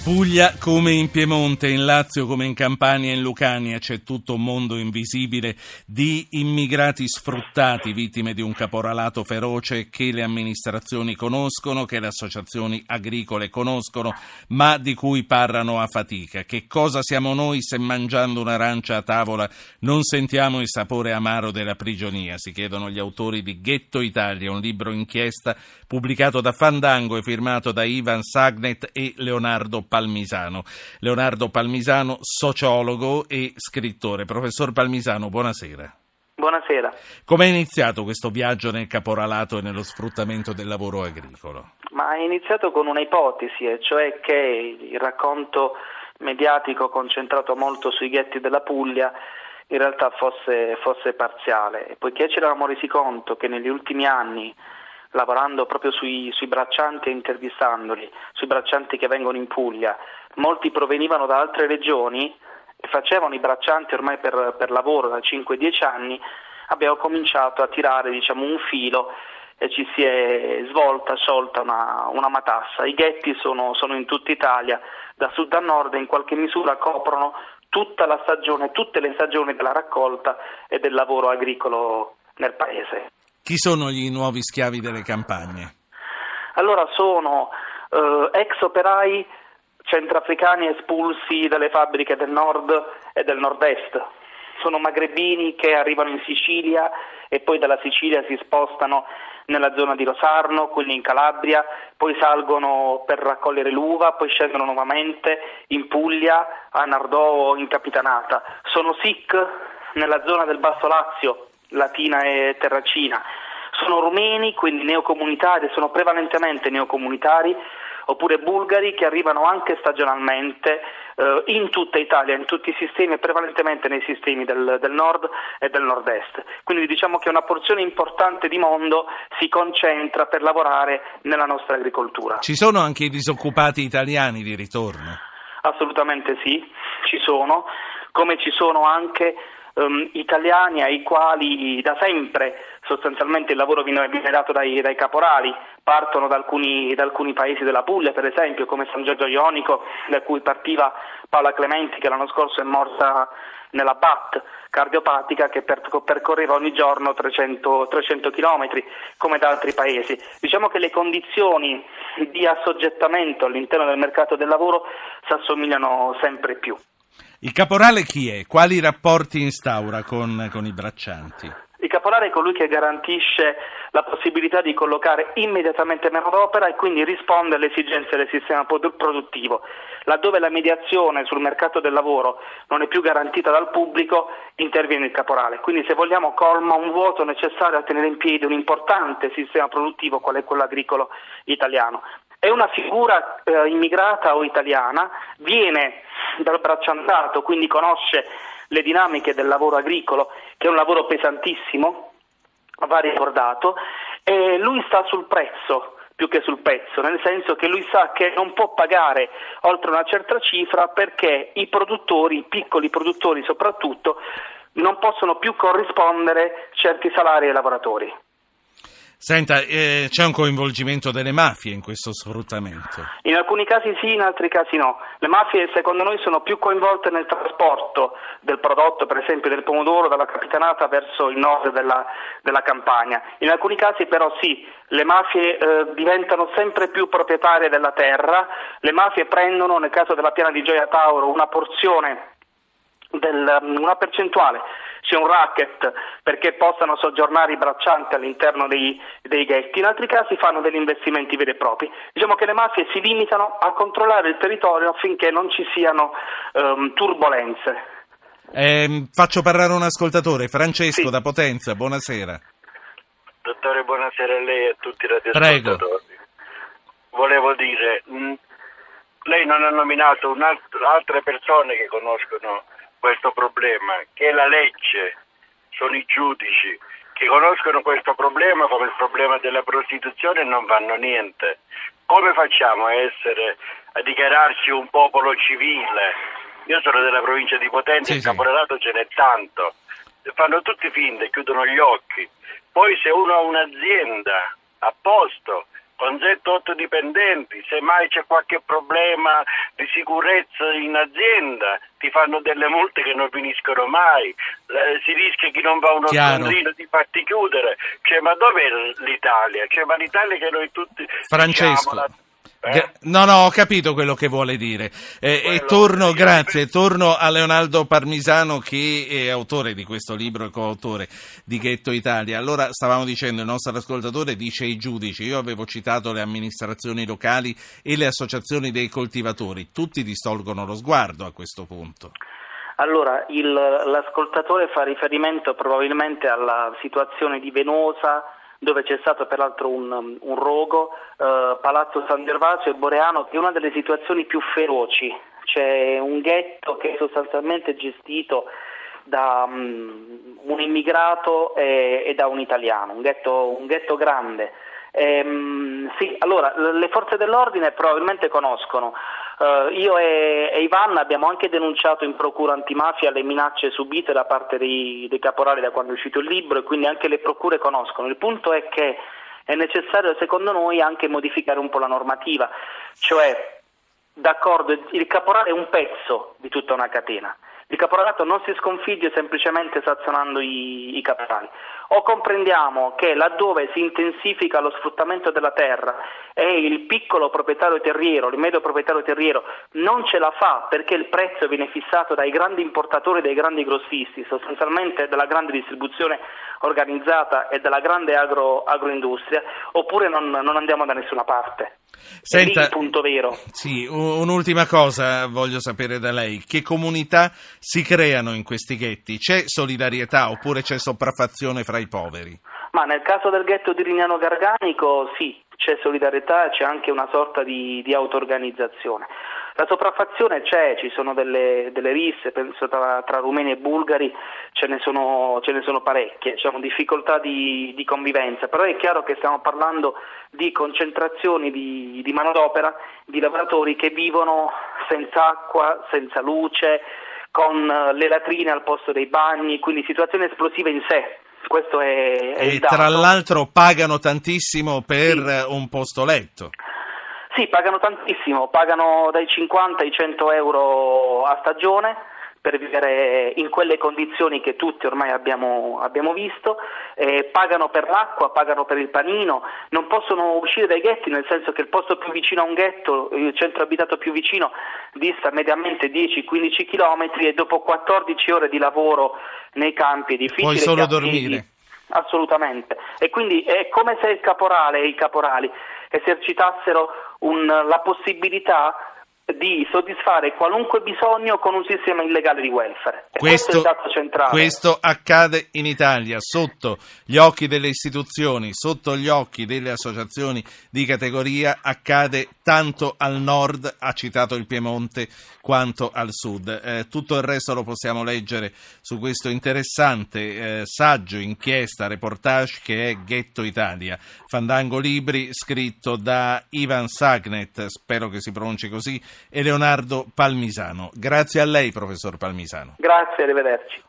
In Puglia come in Piemonte, in Lazio come in Campania e in Lucania c'è tutto un mondo invisibile di immigrati sfruttati, vittime di un caporalato feroce che le amministrazioni conoscono, che le associazioni agricole conoscono, ma di cui parlano a fatica. Che cosa siamo noi se mangiando un'arancia a tavola non sentiamo il sapore amaro della prigionia? Si chiedono gli autori di Ghetto Italia, un libro inchiesta pubblicato da Fandango e firmato da Ivan Sagnet e Leonardo Palmisano. Leonardo Palmisano, sociologo e scrittore. Professor Palmisano, buonasera. Buonasera. Come è iniziato questo viaggio nel caporalato e nello sfruttamento del lavoro agricolo? Ma è iniziato con una ipotesi, cioè che il racconto mediatico concentrato molto sui ghetti della Puglia in realtà fosse, fosse parziale. E poiché ci eravamo resi conto che negli ultimi anni lavorando proprio sui, sui braccianti e intervistandoli, sui braccianti che vengono in Puglia. Molti provenivano da altre regioni e facevano i braccianti ormai per, per lavoro da 5-10 anni, abbiamo cominciato a tirare diciamo, un filo e ci si è svolta, sciolta una, una matassa. I ghetti sono, sono in tutta Italia, da sud a nord e in qualche misura coprono tutta la stagione, tutte le stagioni della raccolta e del lavoro agricolo nel paese. Chi sono gli nuovi schiavi delle campagne? Allora sono eh, ex operai centroafricani espulsi dalle fabbriche del nord e del nord-est. Sono magrebini che arrivano in Sicilia e poi dalla Sicilia si spostano nella zona di Rosarno, quelli in Calabria, poi salgono per raccogliere l'uva, poi scendono nuovamente in Puglia, a Nardò o in Capitanata. Sono SIC nella zona del Basso Lazio, latina e terracina. Sono rumeni, quindi neocomunitari, sono prevalentemente neocomunitari, oppure bulgari che arrivano anche stagionalmente eh, in tutta Italia, in tutti i sistemi, prevalentemente nei sistemi del, del, nord e del nord-est. Quindi diciamo che una porzione importante di mondo si concentra per lavorare nella nostra agricoltura. Ci sono anche i disoccupati italiani di ritorno? Assolutamente sì, ci sono, come ci sono anche um, italiani ai quali da sempre sostanzialmente il lavoro viene, dato dai, dai, caporali, partono da alcuni, da alcuni, paesi della Puglia per esempio come San Giorgio Ionico da cui partiva Paola Clementi che l'anno scorso è morta nella BAT cardiopatica che percorreva ogni giorno 300, 300 km come da altri paesi. Diciamo che le condizioni di assoggettamento all'interno del mercato del lavoro si assomigliano sempre più. Il caporale chi è? Quali rapporti instaura con, con i braccianti? Il caporale è colui che garantisce la possibilità di collocare immediatamente manodopera e quindi risponde alle esigenze del sistema produttivo. Laddove la mediazione sul mercato del lavoro non è più garantita dal pubblico, interviene il caporale. Quindi se vogliamo colma un vuoto necessario a tenere in piedi un importante sistema produttivo qual è quello agricolo italiano. È una figura eh, immigrata o italiana, viene dal bracciantato, quindi conosce le dinamiche del lavoro agricolo, che è un lavoro pesantissimo, va ricordato, e lui sta sul prezzo più che sul pezzo, nel senso che lui sa che non può pagare oltre una certa cifra perché i produttori, i piccoli produttori soprattutto, non possono più corrispondere certi salari ai lavoratori. Senta, eh, c'è un coinvolgimento delle mafie in questo sfruttamento? In alcuni casi sì, in altri casi no. Le mafie secondo noi sono più coinvolte nel trasporto del prodotto, per esempio del pomodoro dalla capitanata verso il nord della, della campagna. In alcuni casi però sì, le mafie eh, diventano sempre più proprietarie della terra, le mafie prendono, nel caso della piana di Gioia Tauro, una porzione, del, una percentuale c'è un racket perché possano soggiornare i braccianti all'interno dei, dei ghetti, in altri casi fanno degli investimenti veri e propri. Diciamo che le mafie si limitano a controllare il territorio affinché non ci siano um, turbolenze. Eh, faccio parlare un ascoltatore, Francesco sì. da Potenza, buonasera. Dottore, buonasera a lei e a tutti i radioascoltatori. Prego. Volevo dire, mh, lei non ha nominato altre persone che conoscono questo problema, che è la legge, sono i giudici che conoscono questo problema come il problema della prostituzione e non fanno niente. Come facciamo a essere, a dichiararci un popolo civile? Io sono della provincia di Potenza, sì, il caporalato ce n'è tanto. Fanno tutti finte, chiudono gli occhi. Poi se uno ha un'azienda a posto, con 7-8 dipendenti, se mai c'è qualche problema di sicurezza in azienda ti fanno delle multe che non finiscono mai, si rischia chi non va uno scontrino di farti chiudere, cioè, ma dov'è l'Italia? Cioè, ma l'Italia che noi tutti... Francesco. Diciamo, la eh? No, no, ho capito quello che vuole dire. Eh, e torno, grazie, torno a Leonardo Parmisano che è autore di questo libro e coautore di Ghetto Italia. Allora, stavamo dicendo, il nostro ascoltatore dice i giudici, io avevo citato le amministrazioni locali e le associazioni dei coltivatori, tutti distolgono lo sguardo a questo punto. Allora, il, l'ascoltatore fa riferimento probabilmente alla situazione di Venosa, dove c'è stato peraltro un, un rogo, eh, Palazzo San Gervasio e Boreano, che è una delle situazioni più feroci. C'è un ghetto che è sostanzialmente gestito da um, un immigrato e, e, da un italiano, un ghetto, un ghetto grande. Ehm, sì, allora, le forze dell'ordine probabilmente conoscono. Uh, io e, e, Ivan abbiamo anche denunciato in procura antimafia le minacce subite da parte dei, dei caporali da quando è uscito il libro e quindi anche le procure conoscono. Il punto è che è necessario, secondo noi, anche modificare un po' la normativa, cioè, d'accordo, il caporale è un pezzo di tutta una catena. Il caporalato non si sconfigge semplicemente sazionando i, i caporali. O comprendiamo che laddove si intensifica lo sfruttamento della terra e il piccolo proprietario terriero, il medio proprietario terriero non ce la fa perché il prezzo viene fissato dai grandi importatori, dai grandi grossisti, sostanzialmente dalla grande distribuzione organizzata e dalla grande agro, agroindustria, oppure non, non andiamo da nessuna parte. Senta, è lì il punto vero. Sì, un'ultima cosa voglio sapere da lei. Che comunità si creano in questi ghetti? C'è solidarietà oppure c'è sopraffazione fra i poveri? Ma nel caso del ghetto di Rignano Garganico sì, c'è solidarietà e c'è anche una sorta di, di auto-organizzazione. La sopraffazione c'è, ci sono delle, delle risse, penso tra, tra, rumeni e bulgari ce ne sono, ce ne sono parecchie, c'è una difficoltà di, di, convivenza, però è chiaro che stiamo parlando di concentrazioni di, di manodopera, di lavoratori che vivono senza acqua, senza luce, con le latrine al posto dei bagni, quindi situazioni esplosive in sé. Questo è, è e tra l'altro pagano tantissimo per sì. un posto letto. Sì, pagano tantissimo, pagano dai 50 ai 100 euro a stagione per vivere in quelle condizioni che tutti ormai abbiamo, abbiamo visto, eh, pagano per l'acqua, pagano per il panino, non possono uscire dai ghetti nel senso che il posto più vicino a un ghetto, il centro abitato più vicino, dista mediamente 10-15 km e dopo 14 ore di lavoro nei campi è difficile. Puoi solo dormire. Assolutamente. E quindi è come se il caporale e i caporali esercitassero un, la possibilità di soddisfare qualunque bisogno con un sistema illegale di welfare. Questo, questo, questo, accade in Italia, sotto gli occhi delle istituzioni, sotto gli occhi delle associazioni di categoria, accade tanto al nord, ha citato il Piemonte, quanto al sud. Eh, tutto il resto lo possiamo leggere su questo interessante eh, saggio, inchiesta, reportage che è Ghetto Italia. Fandango Libri, scritto da Ivan Sagnet, spero che si pronunci così, e Leonardo Palmisano. Grazie a lei, professor Palmisano. Grazie, arrivederci.